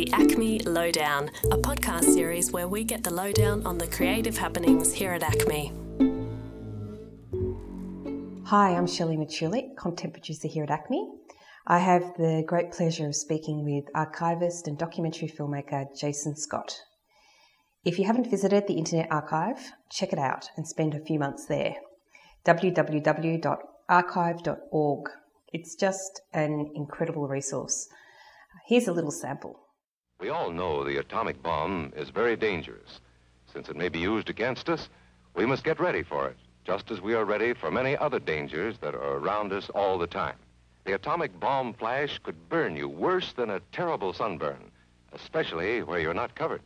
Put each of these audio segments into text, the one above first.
the Acme Lowdown, a podcast series where we get the lowdown on the creative happenings here at Acme. Hi, I'm Shelley Machulik, content producer here at Acme. I have the great pleasure of speaking with archivist and documentary filmmaker Jason Scott. If you haven't visited the Internet Archive, check it out and spend a few months there. www.archive.org. It's just an incredible resource. Here's a little sample. We all know the atomic bomb is very dangerous. Since it may be used against us, we must get ready for it, just as we are ready for many other dangers that are around us all the time. The atomic bomb flash could burn you worse than a terrible sunburn, especially where you're not covered.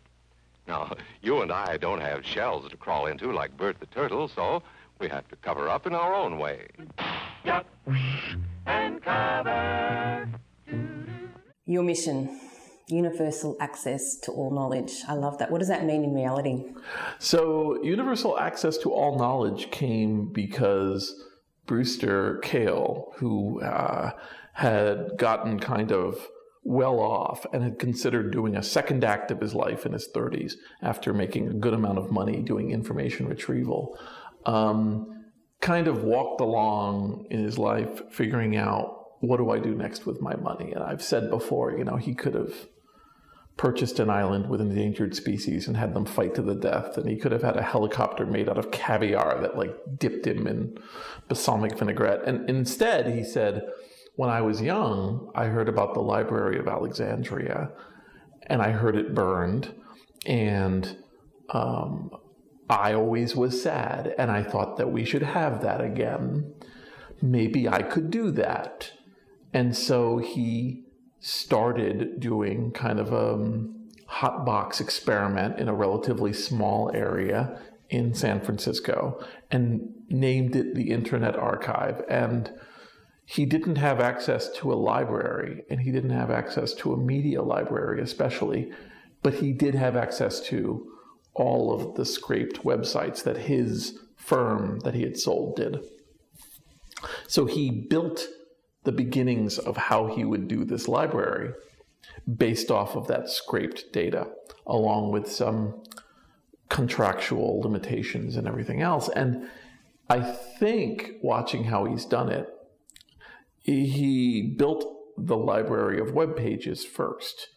Now, you and I don't have shells to crawl into like Bert the Turtle, so we have to cover up in our own way. Yup, and cover. Your mission universal access to all knowledge. I love that. What does that mean in reality? So, universal access to all knowledge came because Brewster Kahle, who uh, had gotten kind of well off and had considered doing a second act of his life in his 30s after making a good amount of money doing information retrieval, um, kind of walked along in his life figuring out what do I do next with my money? And I've said before, you know, he could have purchased an island with endangered species and had them fight to the death. And he could have had a helicopter made out of caviar that like dipped him in balsamic vinaigrette. And instead, he said, when I was young, I heard about the Library of Alexandria and I heard it burned. And um, I always was sad. And I thought that we should have that again. Maybe I could do that. And so he started doing kind of a um, hot box experiment in a relatively small area in San Francisco and named it the Internet Archive. And he didn't have access to a library and he didn't have access to a media library, especially, but he did have access to all of the scraped websites that his firm that he had sold did. So he built the beginnings of how he would do this library based off of that scraped data, along with some contractual limitations and everything else. And I think watching how he's done it, he built the library of web pages first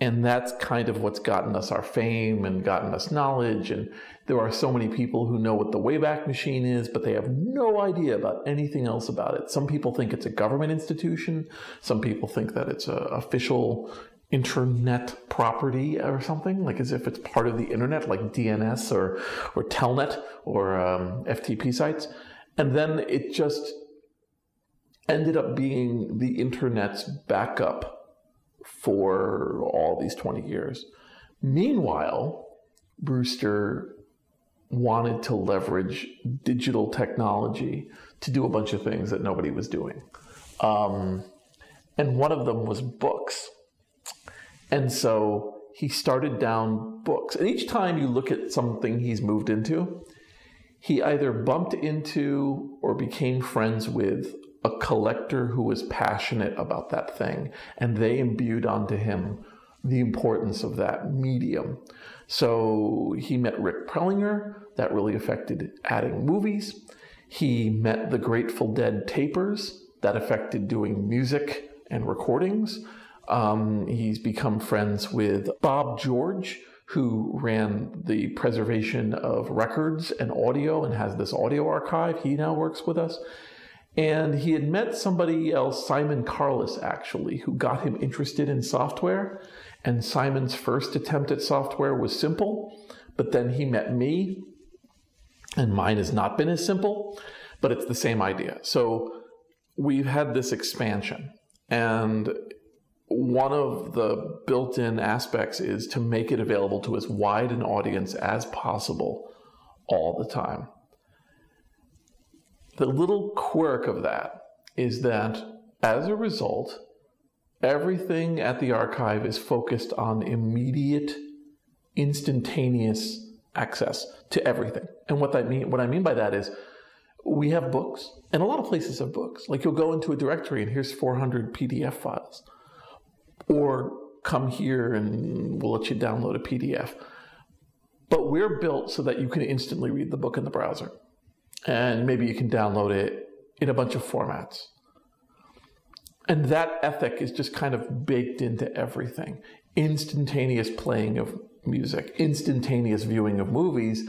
and that's kind of what's gotten us our fame and gotten us knowledge. And there are so many people who know what the Wayback Machine is, but they have no idea about anything else about it. Some people think it's a government institution. Some people think that it's an official internet property or something, like as if it's part of the internet, like DNS or, or Telnet or um, FTP sites. And then it just ended up being the internet's backup for all these 20 years. Meanwhile, Brewster wanted to leverage digital technology to do a bunch of things that nobody was doing. Um, and one of them was books. And so he started down books. And each time you look at something he's moved into, he either bumped into or became friends with a collector who was passionate about that thing, and they imbued onto him the importance of that medium. So he met Rick Prelinger, that really affected adding movies. He met the Grateful Dead tapers, that affected doing music and recordings. Um, he's become friends with Bob George, who ran the preservation of records and audio and has this audio archive. He now works with us. And he had met somebody else, Simon Carless, actually, who got him interested in software. And Simon's first attempt at software was simple, but then he met me, and mine has not been as simple, but it's the same idea. So we've had this expansion, and one of the built in aspects is to make it available to as wide an audience as possible all the time. The little quirk of that is that as a result, everything at the archive is focused on immediate, instantaneous access to everything. And what I mean, what I mean by that is we have books, and a lot of places have books. Like you'll go into a directory and here's 400 PDF files. Or come here and we'll let you download a PDF. But we're built so that you can instantly read the book in the browser. And maybe you can download it in a bunch of formats. And that ethic is just kind of baked into everything instantaneous playing of music, instantaneous viewing of movies.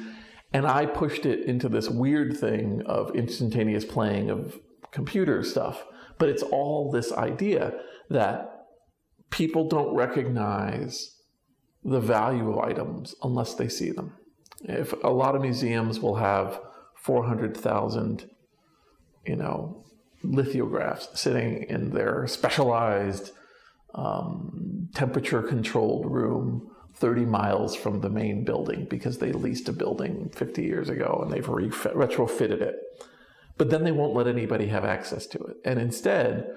And I pushed it into this weird thing of instantaneous playing of computer stuff. But it's all this idea that people don't recognize the value of items unless they see them. If a lot of museums will have 400,000, you know, lithographs sitting in their specialized um, temperature controlled room 30 miles from the main building because they leased a building 50 years ago and they've retrofitted it. But then they won't let anybody have access to it. And instead,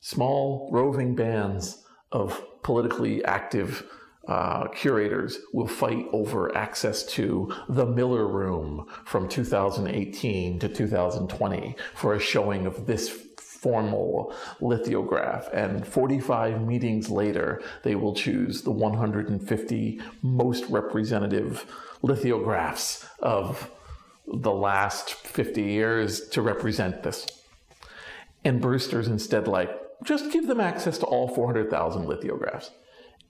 small roving bands of politically active uh, curators will fight over access to the Miller Room from 2018 to 2020 for a showing of this formal lithograph. And 45 meetings later, they will choose the 150 most representative lithographs of the last 50 years to represent this. And Brewster's instead like, just give them access to all 400,000 lithographs.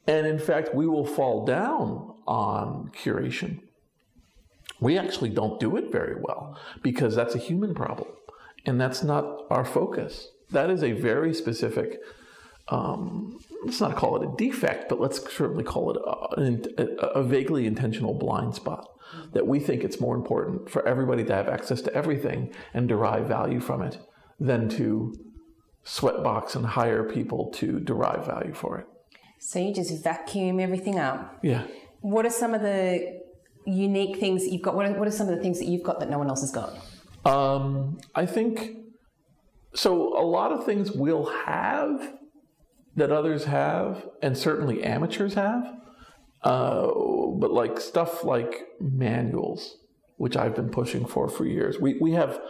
And in fact, we will fall down on curation. We actually don't do it very well because that's a human problem. And that's not our focus. That is a very specific, um, let's not call it a defect, but let's certainly call it a, a, a vaguely intentional blind spot. That we think it's more important for everybody to have access to everything and derive value from it than to sweatbox and hire people to derive value for it. So you just vacuum everything up. Yeah. What are some of the unique things that you've got? What are, what are some of the things that you've got that no one else has got? Um, I think so. A lot of things we'll have that others have, and certainly amateurs have. Uh, but like stuff like manuals, which I've been pushing for for years. We we have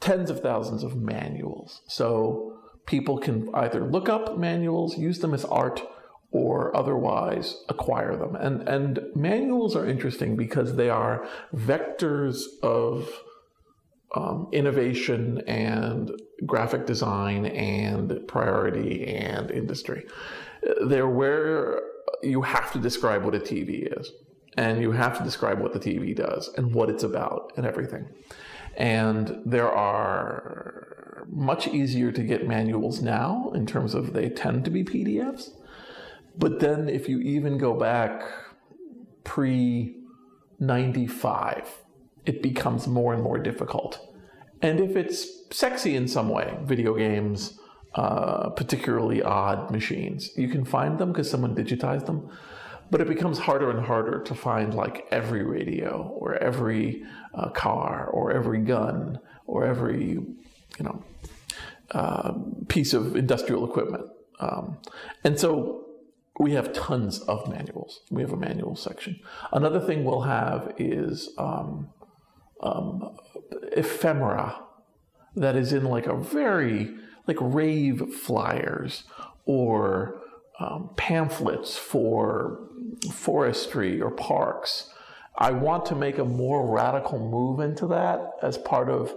tens of thousands of manuals, so people can either look up manuals, use them as art, or otherwise acquire them. And, and manuals are interesting because they are vectors of um, innovation and graphic design and priority and industry. They're where you have to describe what a TV is and you have to describe what the TV does and what it's about and everything. And there are much easier to get manuals now in terms of they tend to be PDFs but then if you even go back pre 95, it becomes more and more difficult. And if it's sexy in some way, video games, uh, particularly odd machines, you can find them because someone digitized them. But it becomes harder and harder to find like every radio or every uh, car or every gun or every, you know, uh, piece of industrial equipment. Um, and so we have tons of manuals. We have a manual section. Another thing we'll have is um, um, ephemera that is in like a very like rave flyers or um, pamphlets for forestry or parks. I want to make a more radical move into that as part of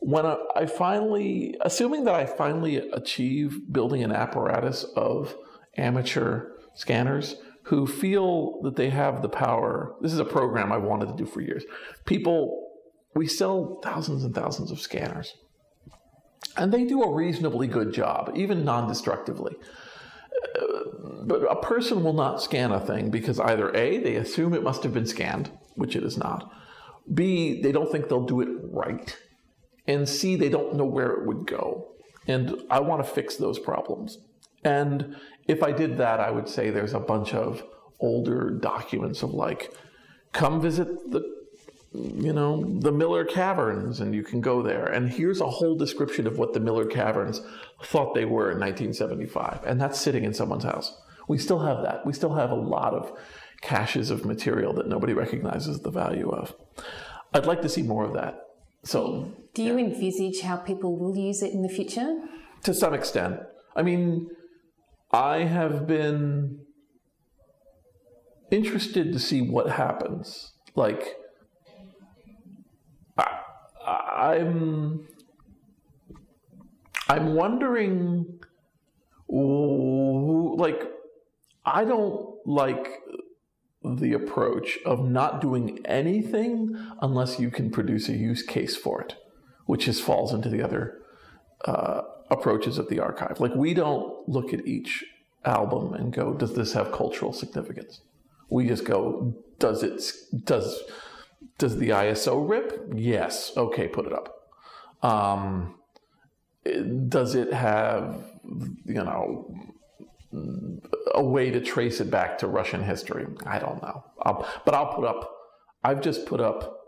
when I, I finally, assuming that I finally achieve building an apparatus of amateur scanners who feel that they have the power. This is a program I wanted to do for years. People, we sell thousands and thousands of scanners, and they do a reasonably good job, even non destructively. Uh, but a person will not scan a thing because either A, they assume it must have been scanned, which it is not, B, they don't think they'll do it right, and C, they don't know where it would go. And I want to fix those problems. And if I did that, I would say there's a bunch of older documents of like, come visit the, you know, the Miller Caverns, and you can go there. And here's a whole description of what the Miller Caverns thought they were in 1975, and that's sitting in someone's house. We still have that. We still have a lot of caches of material that nobody recognizes the value of. I'd like to see more of that. So, do you yeah. envisage how people will use it in the future? To some extent. I mean, I have been interested to see what happens. Like, I, I'm, I'm wondering, like, I don't like the approach of not doing anything unless you can produce a use case for it, which just falls into the other uh, approaches of the archive. Like, we don't look at each album and go, does this have cultural significance? We just go, does it, does, does the ISO rip? Yes. Okay, put it up. Um, does it have, you know, a way to trace it back to Russian history? I don't know. I'll, but I'll put up, I've just put up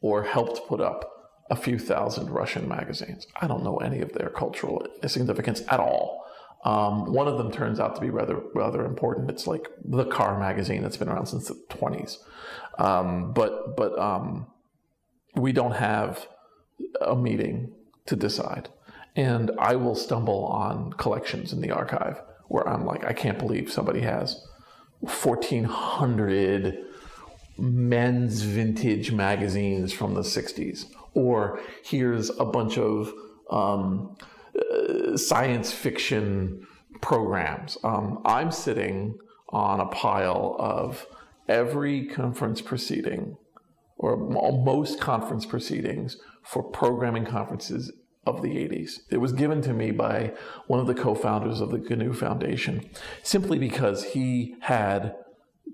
or helped put up a few thousand Russian magazines. I don't know any of their cultural significance at all. Um, one of them turns out to be rather rather important. It's like the car magazine that's been around since the 20s. Um, but but um, we don't have a meeting to decide. And I will stumble on collections in the archive where I'm like, I can't believe somebody has 1,400 men's vintage magazines from the 60s. Or here's a bunch of um, uh, science fiction programs. Um, I'm sitting on a pile of every conference proceeding or most conference proceedings for programming conferences of the 80s. It was given to me by one of the co founders of the GNU Foundation simply because he had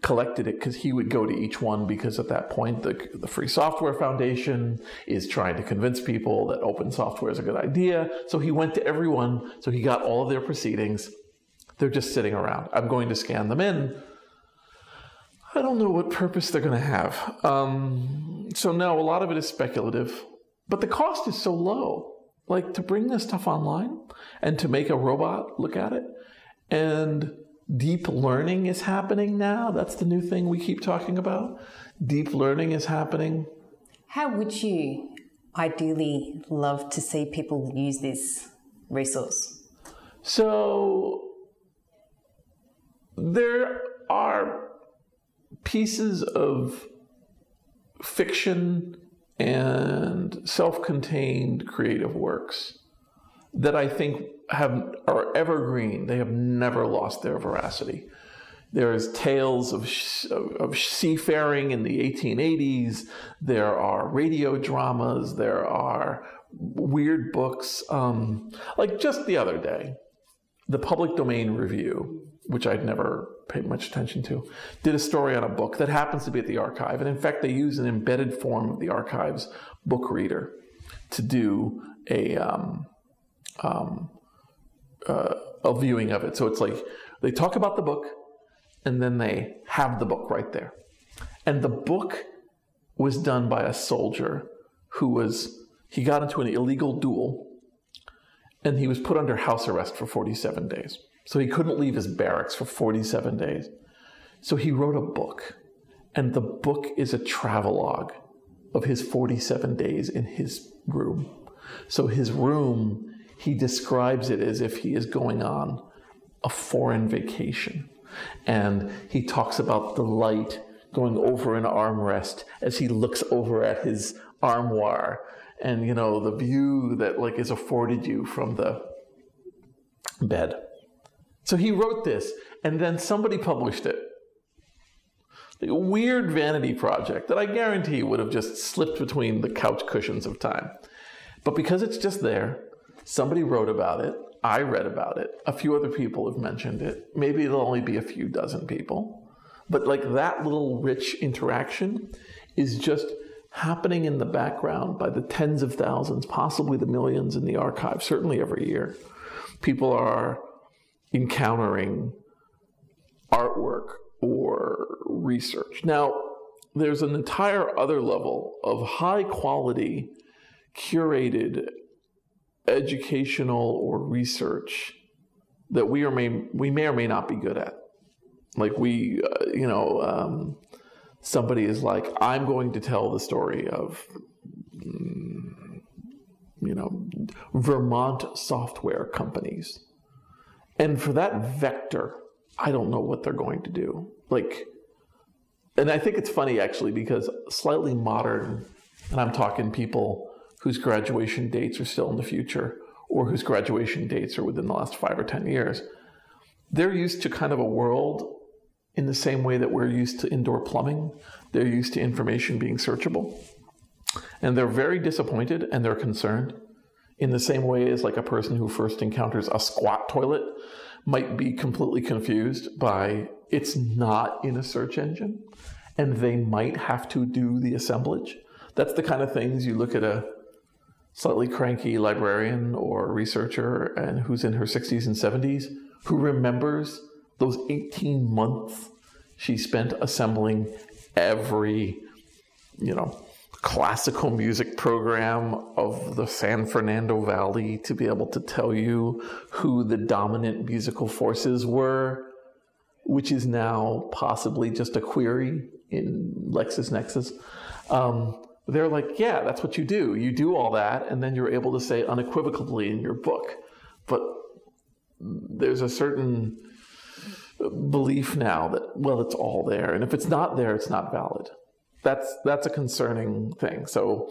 collected it because he would go to each one because at that point the, the free software foundation is trying to convince people that open software is a good idea. So he went to everyone so he got all of their proceedings. They're just sitting around. I'm going to scan them in. I don't know what purpose they're going to have. Um, so no a lot of it is speculative but the cost is so low. Like to bring this stuff online and to make a robot look at it and deep learning is happening now. That's the new thing we keep talking about. Deep learning is happening. How would you ideally love to see people use this resource? So, there are pieces of fiction and self contained creative works that I think have are evergreen. They have never lost their veracity. There's tales of, of seafaring in the 1880s. There are radio dramas. There are weird books. Um, like just the other day, the Public Domain Review, which I'd never paid much attention to, did a story on a book that happens to be at the archive. And in fact, they use an embedded form of the archive's book reader to do a um, um, uh, a viewing of it. So it's like they talk about the book and then they have the book right there. And the book was done by a soldier who was, he got into an illegal duel and he was put under house arrest for 47 days. So he couldn't leave his barracks for 47 days. So he wrote a book, and the book is a travelogue of his 47 days in his room. So his room he describes it as if he is going on a foreign vacation. And he talks about the light going over an armrest as he looks over at his armoire. And you know the view that like is afforded you from the bed. So he wrote this and then somebody published it. A weird vanity project that i guarantee would have just slipped between the couch cushions of time. But because it's just there Somebody wrote about it. I read about it. A few other people have mentioned it. Maybe it'll only be a few dozen people. But like that little rich interaction is just happening in the background by the tens of thousands, possibly the millions in the archive, certainly every year. People are encountering artwork or research. Now, there's an entire other level of high quality, curated educational or research that we or may we may or may not be good at. Like we, uh, you know, um, somebody is like, I'm going to tell the story of, mm, you know, Vermont software companies, and for that vector, I don't know what they're going to do. Like, and I think it's funny actually because slightly modern, and I'm talking people whose graduation dates are still in the future or whose graduation dates are within the last five or 10 years, they're used to kind of a world in the same way that we're used to indoor plumbing. They're used to information being searchable. And they're very disappointed and they're concerned in the same way as like a person who first encounters a squat toilet might be completely confused by it's not in a search engine and they might have to do the assemblage. That's the kind of things you look at a slightly cranky librarian or researcher and who's in her 60s and 70s who remembers those 18 months she spent assembling every, you know, classical music program of the San Fernando Valley to be able to tell you who the dominant musical forces were, which is now possibly just a query in LexisNexis. Um, they're like, yeah, that's what you do. You do all that, and then you're able to say unequivocally in your book. But there's a certain belief now that, well, it's all there. And if it's not there, it's not valid that's that's a concerning thing. So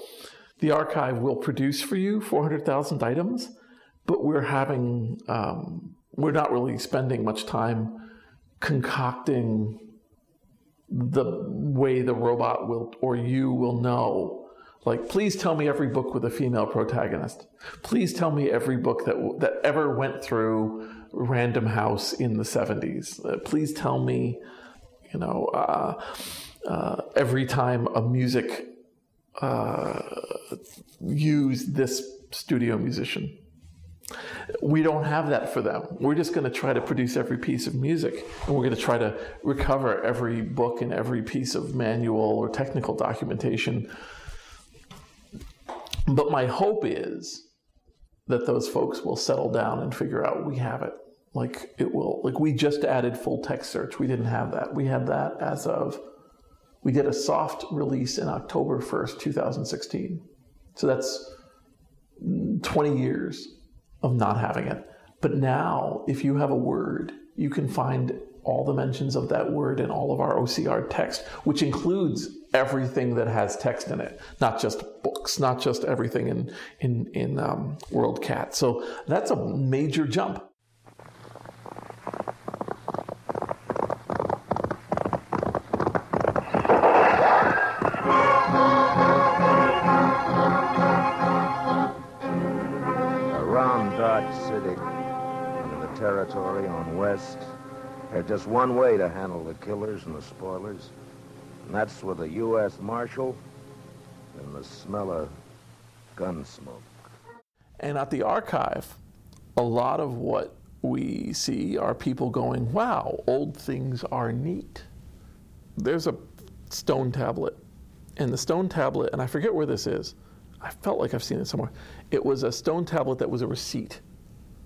the archive will produce for you 400,000 items, but we're having um, we're not really spending much time concocting the way the robot will or you will know. Like please tell me every book with a female protagonist. Please tell me every book that that ever went through random house in the 70s uh, please tell me you know uh, uh, every time a music uh, used this studio musician. We don't have that for them. We're just going to try to produce every piece of music, and we're going to try to recover every book and every piece of manual or technical documentation. But my hope is that those folks will settle down and figure out we have it. Like it will, like we just added full text search. We didn't have that. We had that as of we did a soft release in October 1st, 2016. So that's 20 years of not having it. But now, if you have a word, you can find all the mentions of that word in all of our OCR text, which includes everything that has text in it, not just books, not just everything in in in um, WorldCat. So that's a major jump. Just one way to handle the killers and the spoilers, and that's with a U.S. Marshal and the smell of gun smoke. And at the archive, a lot of what we see are people going, wow, old things are neat. There's a stone tablet, and the stone tablet, and I forget where this is, I felt like I've seen it somewhere. It was a stone tablet that was a receipt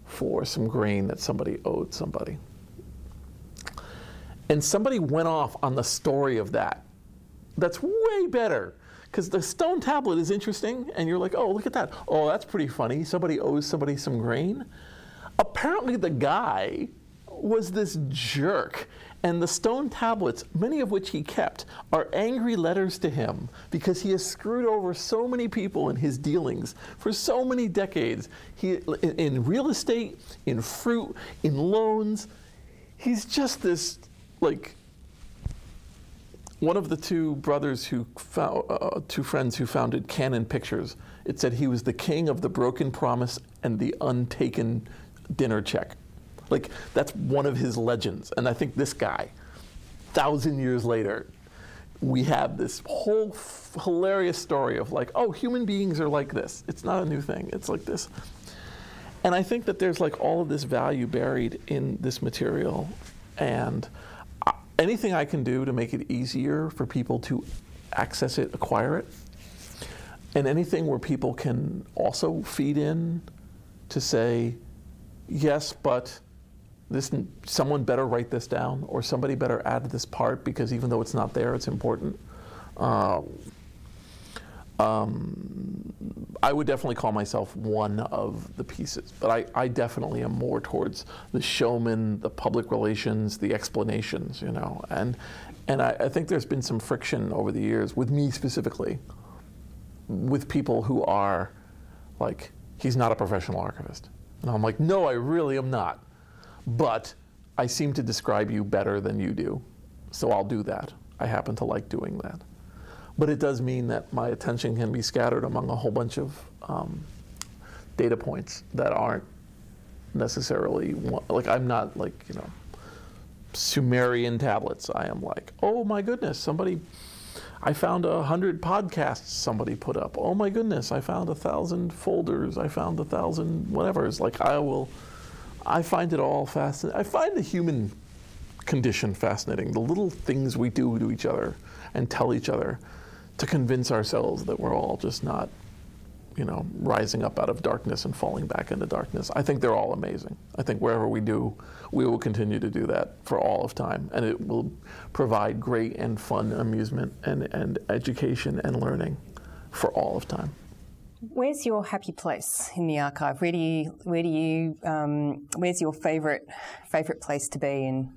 for some grain that somebody owed somebody. And somebody went off on the story of that. That's way better because the stone tablet is interesting, and you're like, oh, look at that. Oh, that's pretty funny. Somebody owes somebody some grain. Apparently, the guy was this jerk and the stone tablets, many of which he kept, are angry letters to him because he has screwed over so many people in his dealings for so many decades. He, in real estate, in fruit, in loans, he's just this like one of the two brothers who found, uh, two friends who founded Cannon Pictures. It said he was the king of the broken promise and the untaken dinner check. Like that's one of his legends. And I think this guy, thousand years later, we have this whole f- hilarious story of like, oh, human beings are like this. It's not a new thing. It's like this. And I think that there's like all of this value buried in this material, and uh, anything I can do to make it easier for people to access it, acquire it, and anything where people can also feed in to say, yes, but this someone better write this down or somebody better add this part because even though it's not there it's important. Uh, Um, I would definitely call myself one of the pieces, but I, I definitely am more towards the showman, the public relations, the explanations, you know. And, and I, I think there's been some friction over the years, with me specifically, with people who are like, he's not a professional archivist. And I'm like, no, I really am not. But I seem to describe you better than you do, so I'll do that. I happen to like doing that. But it does mean that my attention can be scattered among a whole bunch of um, data points that aren't necessarily like I'm not like you know Sumerian tablets. I am like, oh my goodness, somebody. I found a hundred podcasts somebody put up. Oh my goodness, I found a thousand folders. I found a thousand whatever. It's like I will. I find it all fascinating. I find the human condition fascinating. The little things we do to each other and tell each other to convince ourselves that we're all just not, you know, rising up out of darkness and falling back into darkness. I think they're all amazing. I think wherever we do, we will continue to do that for all of time, and it will provide great and fun amusement and, and education and learning for all of time. Where's your happy place in the archive? Where do you, where do you, um, where's your favourite, favourite place to be and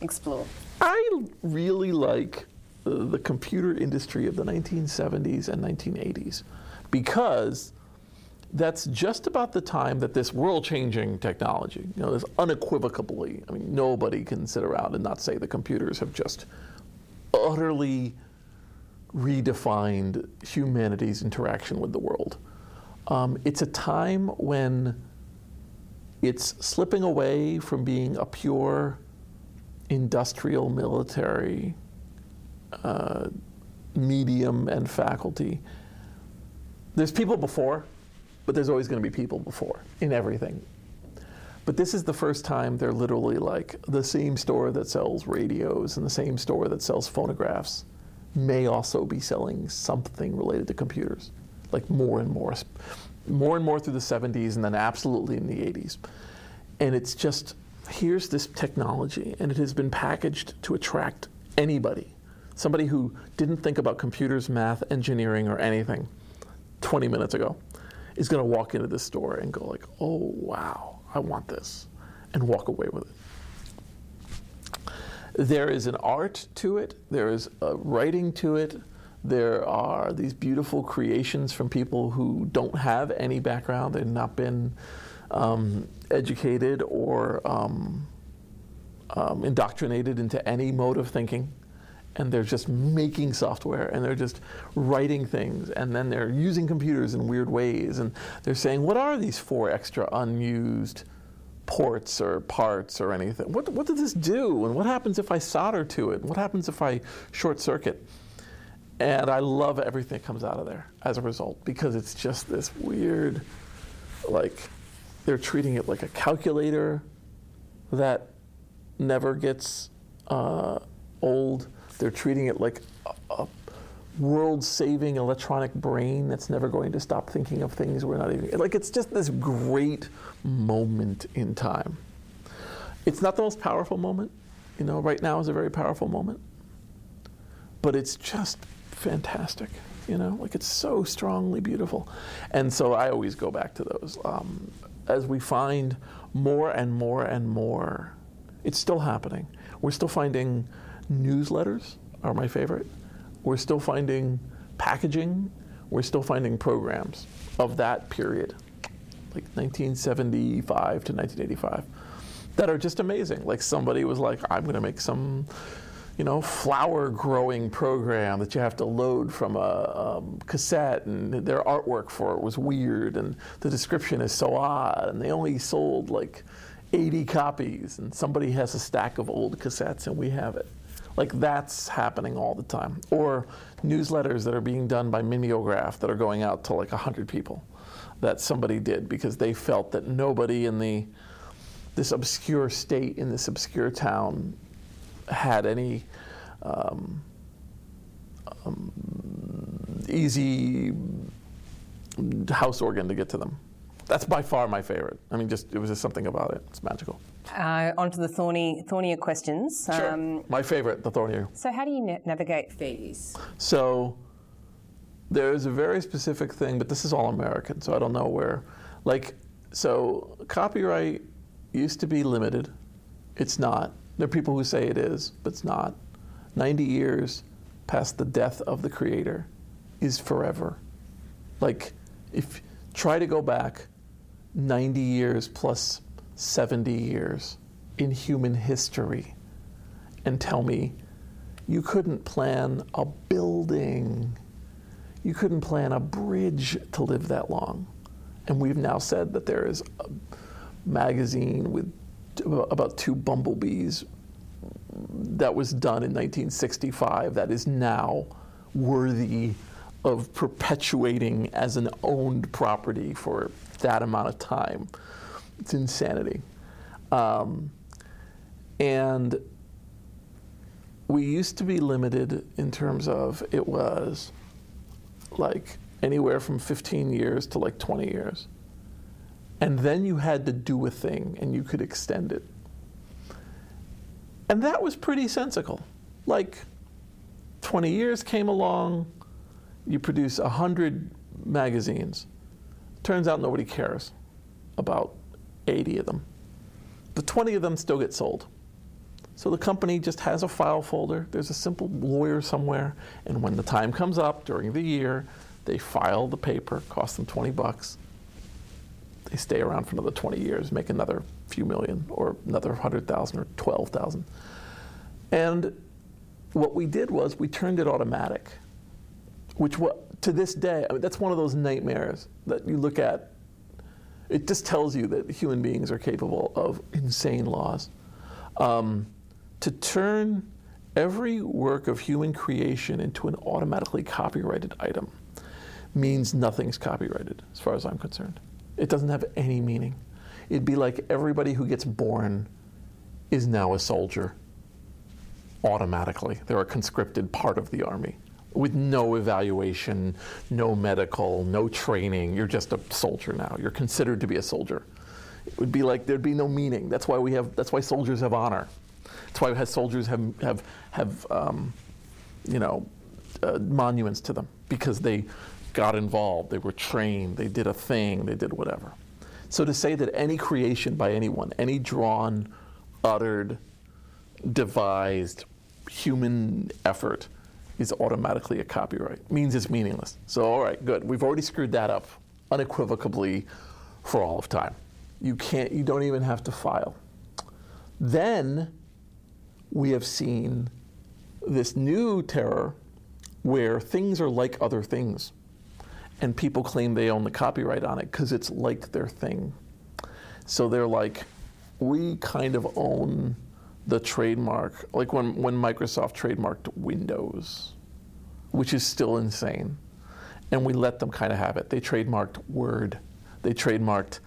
explore? I really like the computer industry of the 1970s and 1980s because that's just about the time that this world-changing technology, you know, this unequivocally, I mean, nobody can sit around and not say the computers have just utterly redefined humanity's interaction with the world. Um, it's a time when it's slipping away from being a pure industrial military uh, medium and faculty. There's people before, but there's always going to be people before in everything. But this is the first time they're literally like the same store that sells radios and the same store that sells phonographs may also be selling something related to computers, like more and more, more and more through the 70s and then absolutely in the 80s. And it's just, here's this technology and it has been packaged to attract anybody somebody who didn't think about computers, math, engineering, or anything 20 minutes ago is going to walk into this store and go like, "Oh wow, I want this," and walk away with it. There is an art to it. There is a writing to it. There are these beautiful creations from people who don't have any background. They've not been um, educated or um, um, indoctrinated into any mode of thinking and they're just making software and they're just writing things and then they're using computers in weird ways and they're saying what are these four extra unused ports or parts or anything? What, what does this do? And what happens if i solder to it? What happens if i short circuit? And i love everything that comes out of there as a result because it's just this weird like they're treating it like a calculator that never gets uh, old they're treating it like a, a world saving electronic brain that's never going to stop thinking of things we're not even. Like, it's just this great moment in time. It's not the most powerful moment. You know, right now is a very powerful moment. But it's just fantastic. You know, like it's so strongly beautiful. And so I always go back to those. Um, as we find more and more and more, it's still happening. We're still finding newsletters are my favorite. We're still finding packaging. We're still finding programs of that period, like 1975 to 1985, that are just amazing. Like somebody was like, I'm going to make some, you know, flower growing program that you have to load from a um, cassette, and their artwork for it was weird, and the description is so odd, and they only sold like 80 copies, and somebody has a stack of old cassettes, and we have it. Like that's happening all the time. Or newsletters that are being done by Mimeograph that are going out to like 100 people that somebody did because they felt that nobody in the this obscure state in this obscure town had any um, um, easy house organ to get to them. That's by far my favorite. I mean, just it was just something about it. It's magical. Uh, onto the thorny, thornier questions. Sure. Um, My favorite, the thornier. So, how do you na- navigate fees? So, there's a very specific thing, but this is all American, so I don't know where. Like, so copyright used to be limited. It's not. There are people who say it is, but it's not. 90 years past the death of the creator is forever. Like, if try to go back 90 years plus 70 years in human history and tell me you couldn't plan a building, you couldn't plan a bridge to live that long. And we've now said that there is a magazine with about two bumblebees that was done in 1965 that is now worthy of perpetuating as an owned property for that amount of time. It's insanity. Um, and we used to be limited in terms of it was like anywhere from 15 years to like 20 years. And then you had to do a thing and you could extend it. And that was pretty sensical. Like 20 years came along, you produce 100 magazines. Turns out nobody cares about 80 of them. The 20 of them still get sold. So the company just has a file folder. There's a simple lawyer somewhere, and when the time comes up during the year, they file the paper, cost them 20 bucks. They stay around for another 20 years, make another few million, or another 100,000 or 12,000. And what we did was we turned it automatic, which to this day, I mean, that's one of those nightmares that you look at. It just tells you that human beings are capable of insane laws. Um, to turn every work of human creation into an automatically copyrighted item means nothing's copyrighted, as far as I'm concerned. It doesn't have any meaning. It'd be like everybody who gets born is now a soldier automatically. They're a conscripted part of the army with no evaluation, no medical, no training. You're just a soldier now. You're considered to be a soldier. It would be like there'd be no meaning. That's why we have. That's why soldiers have honor. That's why soldiers have have have um, you know uh, monuments to them because they got involved, they were trained, they did a thing, they did whatever. So to say that any creation by anyone, any drawn, uttered, devised human effort is automatically a copyright means it's meaningless. So all right, good. We've already screwed that up unequivocally for all of time. You can't you don't even have to file. Then we have seen this new terror where things are like other things and people claim they own the copyright on it because it's like their thing. So they're like, we kind of own the trademark, like when, when Microsoft trademarked Windows, which is still insane. And we let them kind of have it. They trademarked Word. They trademarked,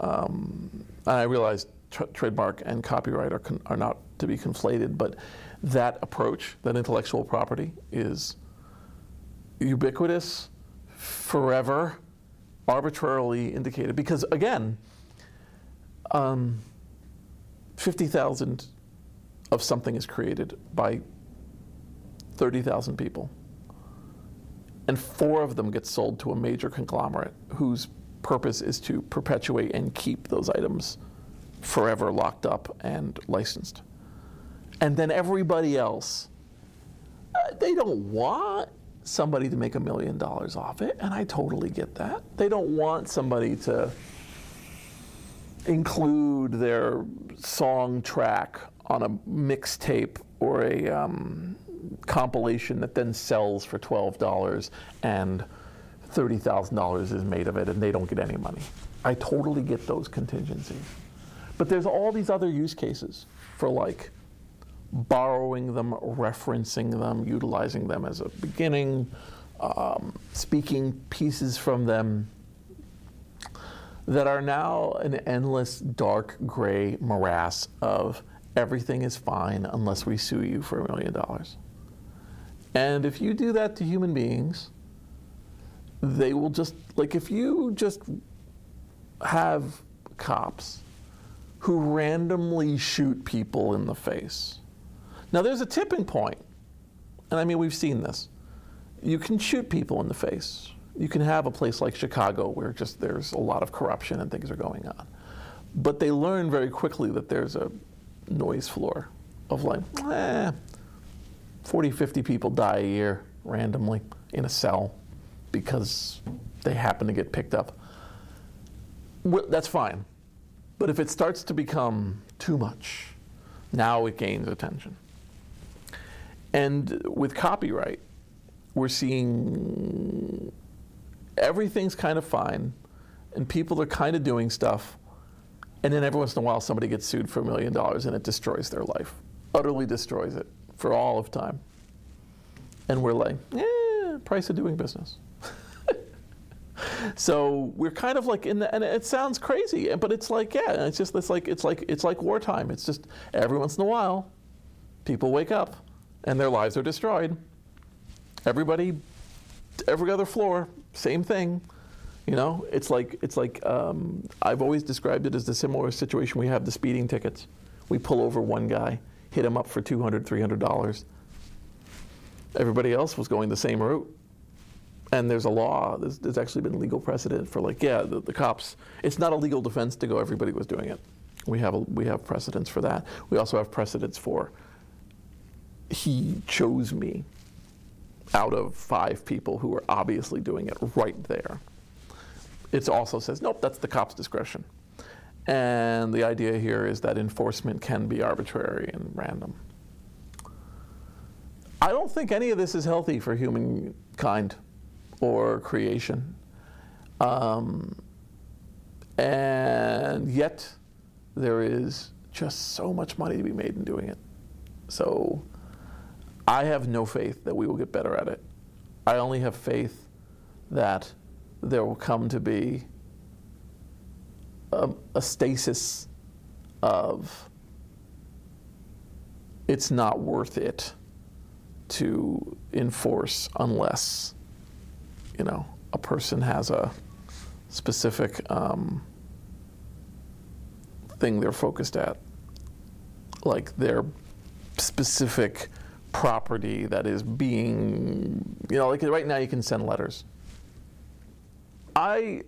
um, I realized tra- trademark and copyright are, con- are not to be conflated, but that approach, that intellectual property, is ubiquitous, forever, arbitrarily indicated. Because again, um, 50,000 of something is created by 30,000 people. And four of them get sold to a major conglomerate whose purpose is to perpetuate and keep those items forever locked up and licensed. And then everybody else, uh, they don't want somebody to make a million dollars off it, and I totally get that. They don't want somebody to include their song track on a mixtape or a um, compilation that then sells for $12 and $30,000 is made of it and they don't get any money. I totally get those contingencies. But there's all these other use cases for like borrowing them, referencing them, utilizing them as a beginning, um, speaking pieces from them that are now an endless dark gray morass of everything is fine unless we sue you for a million dollars. And if you do that to human beings, they will just, like, if you just have cops who randomly shoot people in the face, now, there's a tipping point, and I mean, we've seen this. you can shoot people in the face. You can have a place like Chicago where just there's a lot of corruption and things are going on. But they learn very quickly that there's a noise floor of like, eh, 40, 50 people die a year randomly in a cell because they happen to get picked up. Well, that's fine. But if it starts to become too much, now it gains attention. And with copyright, we're seeing everything's kind of fine, and people are kind of doing stuff, and then every once in a while somebody gets sued for a million dollars and it destroys their life, utterly destroys it for all of time. And we're like, eh, price of doing business. so we're kind of like in the, and it sounds crazy, but it's like, yeah, it's just, it's like, it's like, it's like wartime. It's just every once in a while, people wake up and their lives are destroyed. Everybody, every other floor, same thing. You know, it's like it's like um, I've always described it as the similar situation we have the speeding tickets. We pull over one guy, hit him up for 200 $300. Everybody else was going the same route. And there's a law, there's, there's actually been legal precedent for like, yeah, the, the, cops, it's not a legal defense to go, everybody was doing it. We have, a, we have precedents for that. We also have precedents for he chose me out of five people who were obviously doing it right there. It also says, nope, that's the cop's discretion. And the idea here is that enforcement can be arbitrary and random. I don't think any of this is healthy for humankind or creation. Um, and yet, there is just so much money to be made in doing it. So, I have no faith that we will get better at it. I only have faith that there will come to be a, a stasis of it's not worth it to enforce unless you know a person has a specific um, thing they're focused at like their specific property that is being, you know, like right now you can send letters. I,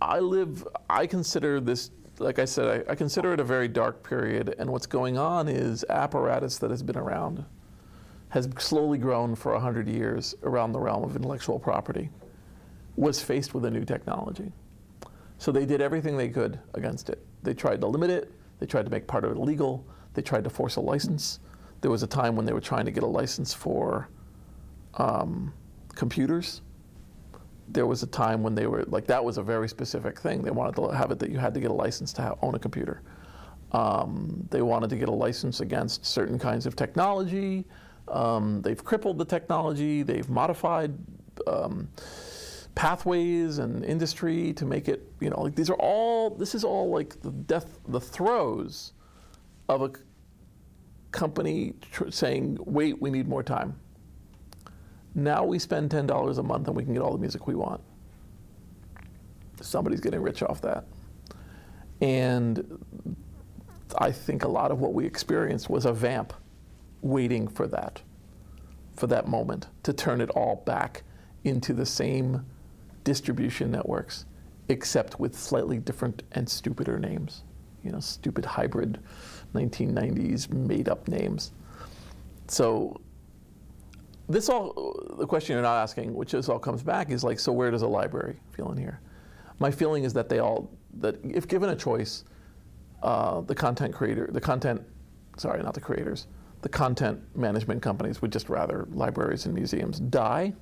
I live, I consider this, like I said, I, I consider it a very dark period, and what's going on is apparatus that has been around has slowly grown for 100 years around the realm of intellectual property, was faced with a new technology. So they did everything they could against it. They tried to limit it, they tried to make part of it illegal, they tried to force a license, there was a time when they were trying to get a license for um, computers. There was a time when they were like that was a very specific thing. They wanted to have it that you had to get a license to have, own a computer. Um, they wanted to get a license against certain kinds of technology. Um, they've crippled the technology. They've modified um, pathways and industry to make it. You know, like these are all. This is all like the death, the throes of a company tr- saying, wait, we need more time. Now we spend $10 a month and we can get all the music we want. Somebody's getting rich off that. And I think a lot of what we experienced was a vamp waiting for that, for that moment to turn it all back into the same distribution networks, except with slightly different and stupider names. You know, stupid hybrid 1990s made up names. So this all the question you're not asking, which this all comes back, is like, so where does a library feel in here? My feeling is that they all that if given a choice, uh, the content creator, the content, sorry, not the creators, the content management companies would just rather libraries and museums die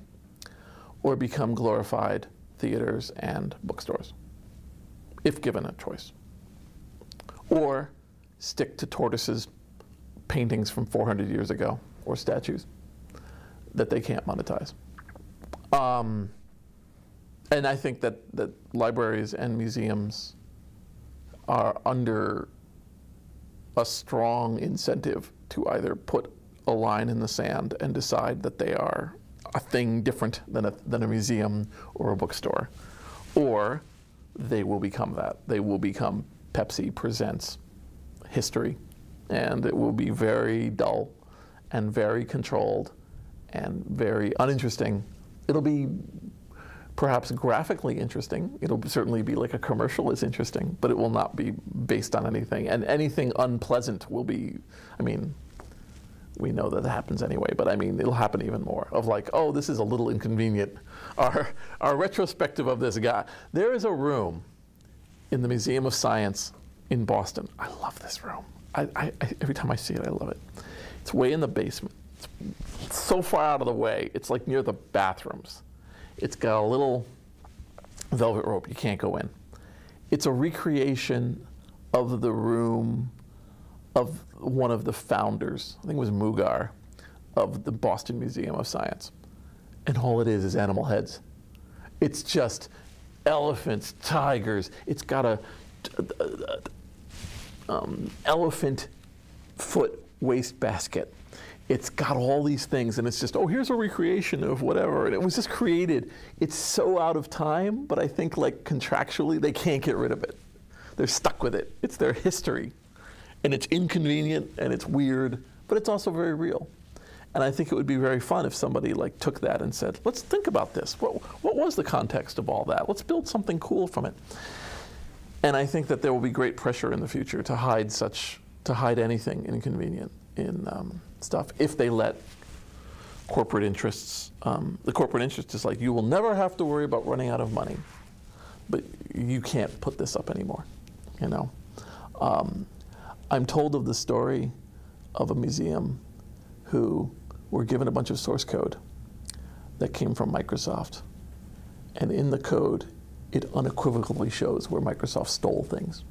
or become glorified theaters and bookstores, if given a choice. Or stick to tortoises paintings from 400 years ago or statues that they can't monetize. Um, and I think that, that libraries and museums are under a strong incentive to either put a line in the sand and decide that they are a thing different than a, than a museum or a bookstore, or they will become that. They will become Pepsi Presents history, and it will be very dull and very controlled and very uninteresting it'll be perhaps graphically interesting. It'll certainly be like a commercial is interesting, but it will not be based on anything. And anything unpleasant will be, I mean, we know that happens anyway, but I mean, it'll happen even more of like, oh, this is a little inconvenient. Our, our retrospective of this guy. There is a room in the Museum of Science in Boston. I love this room. I, I, every time I see it, I love it. It's way in the basement. It's so far out of the way. It's like near the bathrooms. It's got a little velvet rope. You can't go in. It's a recreation of the room of one of the founders, I think it was Mugar, of the Boston Museum of Science. And all it is is animal heads. It's just elephants, tigers. It's got a um, elephant foot waste basket. It's got all these things, and it's just, oh, here's a recreation of whatever. And it was just created. It's so out of time, but I think, like, contractually, they can't get rid of it. They're stuck with it. It's their history and it's inconvenient and it's weird, but it's also very real. And I think it would be very fun if somebody like took that and said, "Let's think about this. What, what was the context of all that? Let's build something cool from it." And I think that there will be great pressure in the future to hide such to hide anything inconvenient in um, stuff if they let corporate interests. Um, the corporate interest is like you will never have to worry about running out of money, but you can't put this up anymore. You know. Um, I'm told of the story of a museum who were given a bunch of source code that came from Microsoft. And in the code, it unequivocally shows where Microsoft stole things.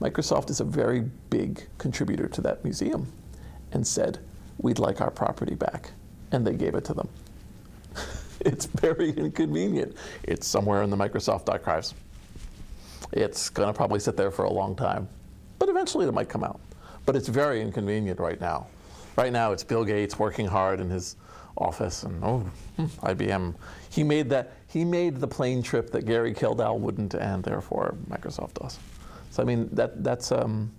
Microsoft is a very big contributor to that museum and said, We'd like our property back. And they gave it to them. it's very inconvenient. It's somewhere in the Microsoft archives. It's going to probably sit there for a long time but eventually it might come out. But it's very inconvenient right now. Right now, it's Bill Gates working hard in his office, and oh, hmm, IBM. He made that. He made the plane trip that Gary Kildall wouldn't, and therefore Microsoft does. So I mean, that that's um,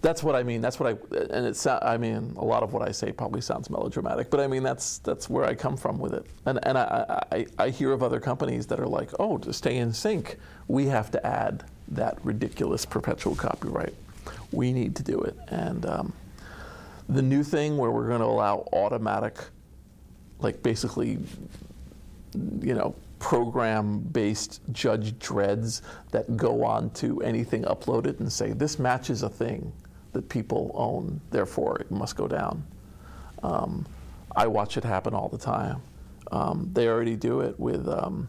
that's what I mean. That's what I and it's. I mean, a lot of what I say probably sounds melodramatic, but I mean that's that's where I come from with it. And and I I, I hear of other companies that are like, oh, to stay in sync, we have to add that ridiculous perpetual copyright. We need to do it. And um, the new thing where we're going to allow automatic, like basically, you know, program based Judge Dredds that go on to anything uploaded and say, this matches a thing that people own, therefore it must go down. Um, I watch it happen all the time. Um, they already do it with um,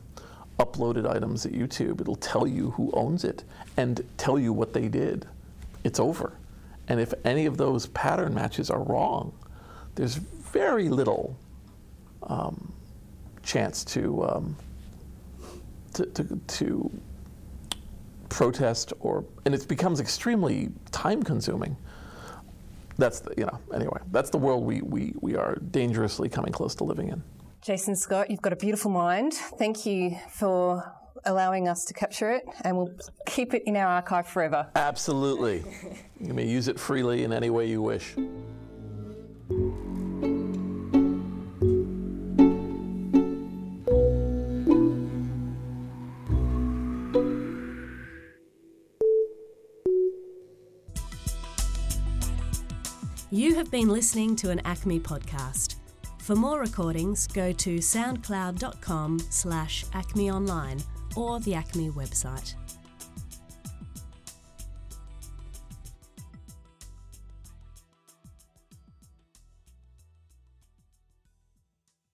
uploaded items at YouTube. It'll tell you who owns it and tell you what they did. It's over. And if any of those pattern matches are wrong, there's very little um, chance to, um, to, to, to protest or, and it becomes extremely time consuming. That's the, you know, anyway, that's the world we, we, we are dangerously coming close to living in. Jason Scott, you've got a beautiful mind. Thank you for allowing us to capture it, and we'll keep it in our archive forever. Absolutely. you may use it freely in any way you wish. Have been listening to an Acme podcast. For more recordings, go to soundcloud.com slash acmeonline or the Acme website.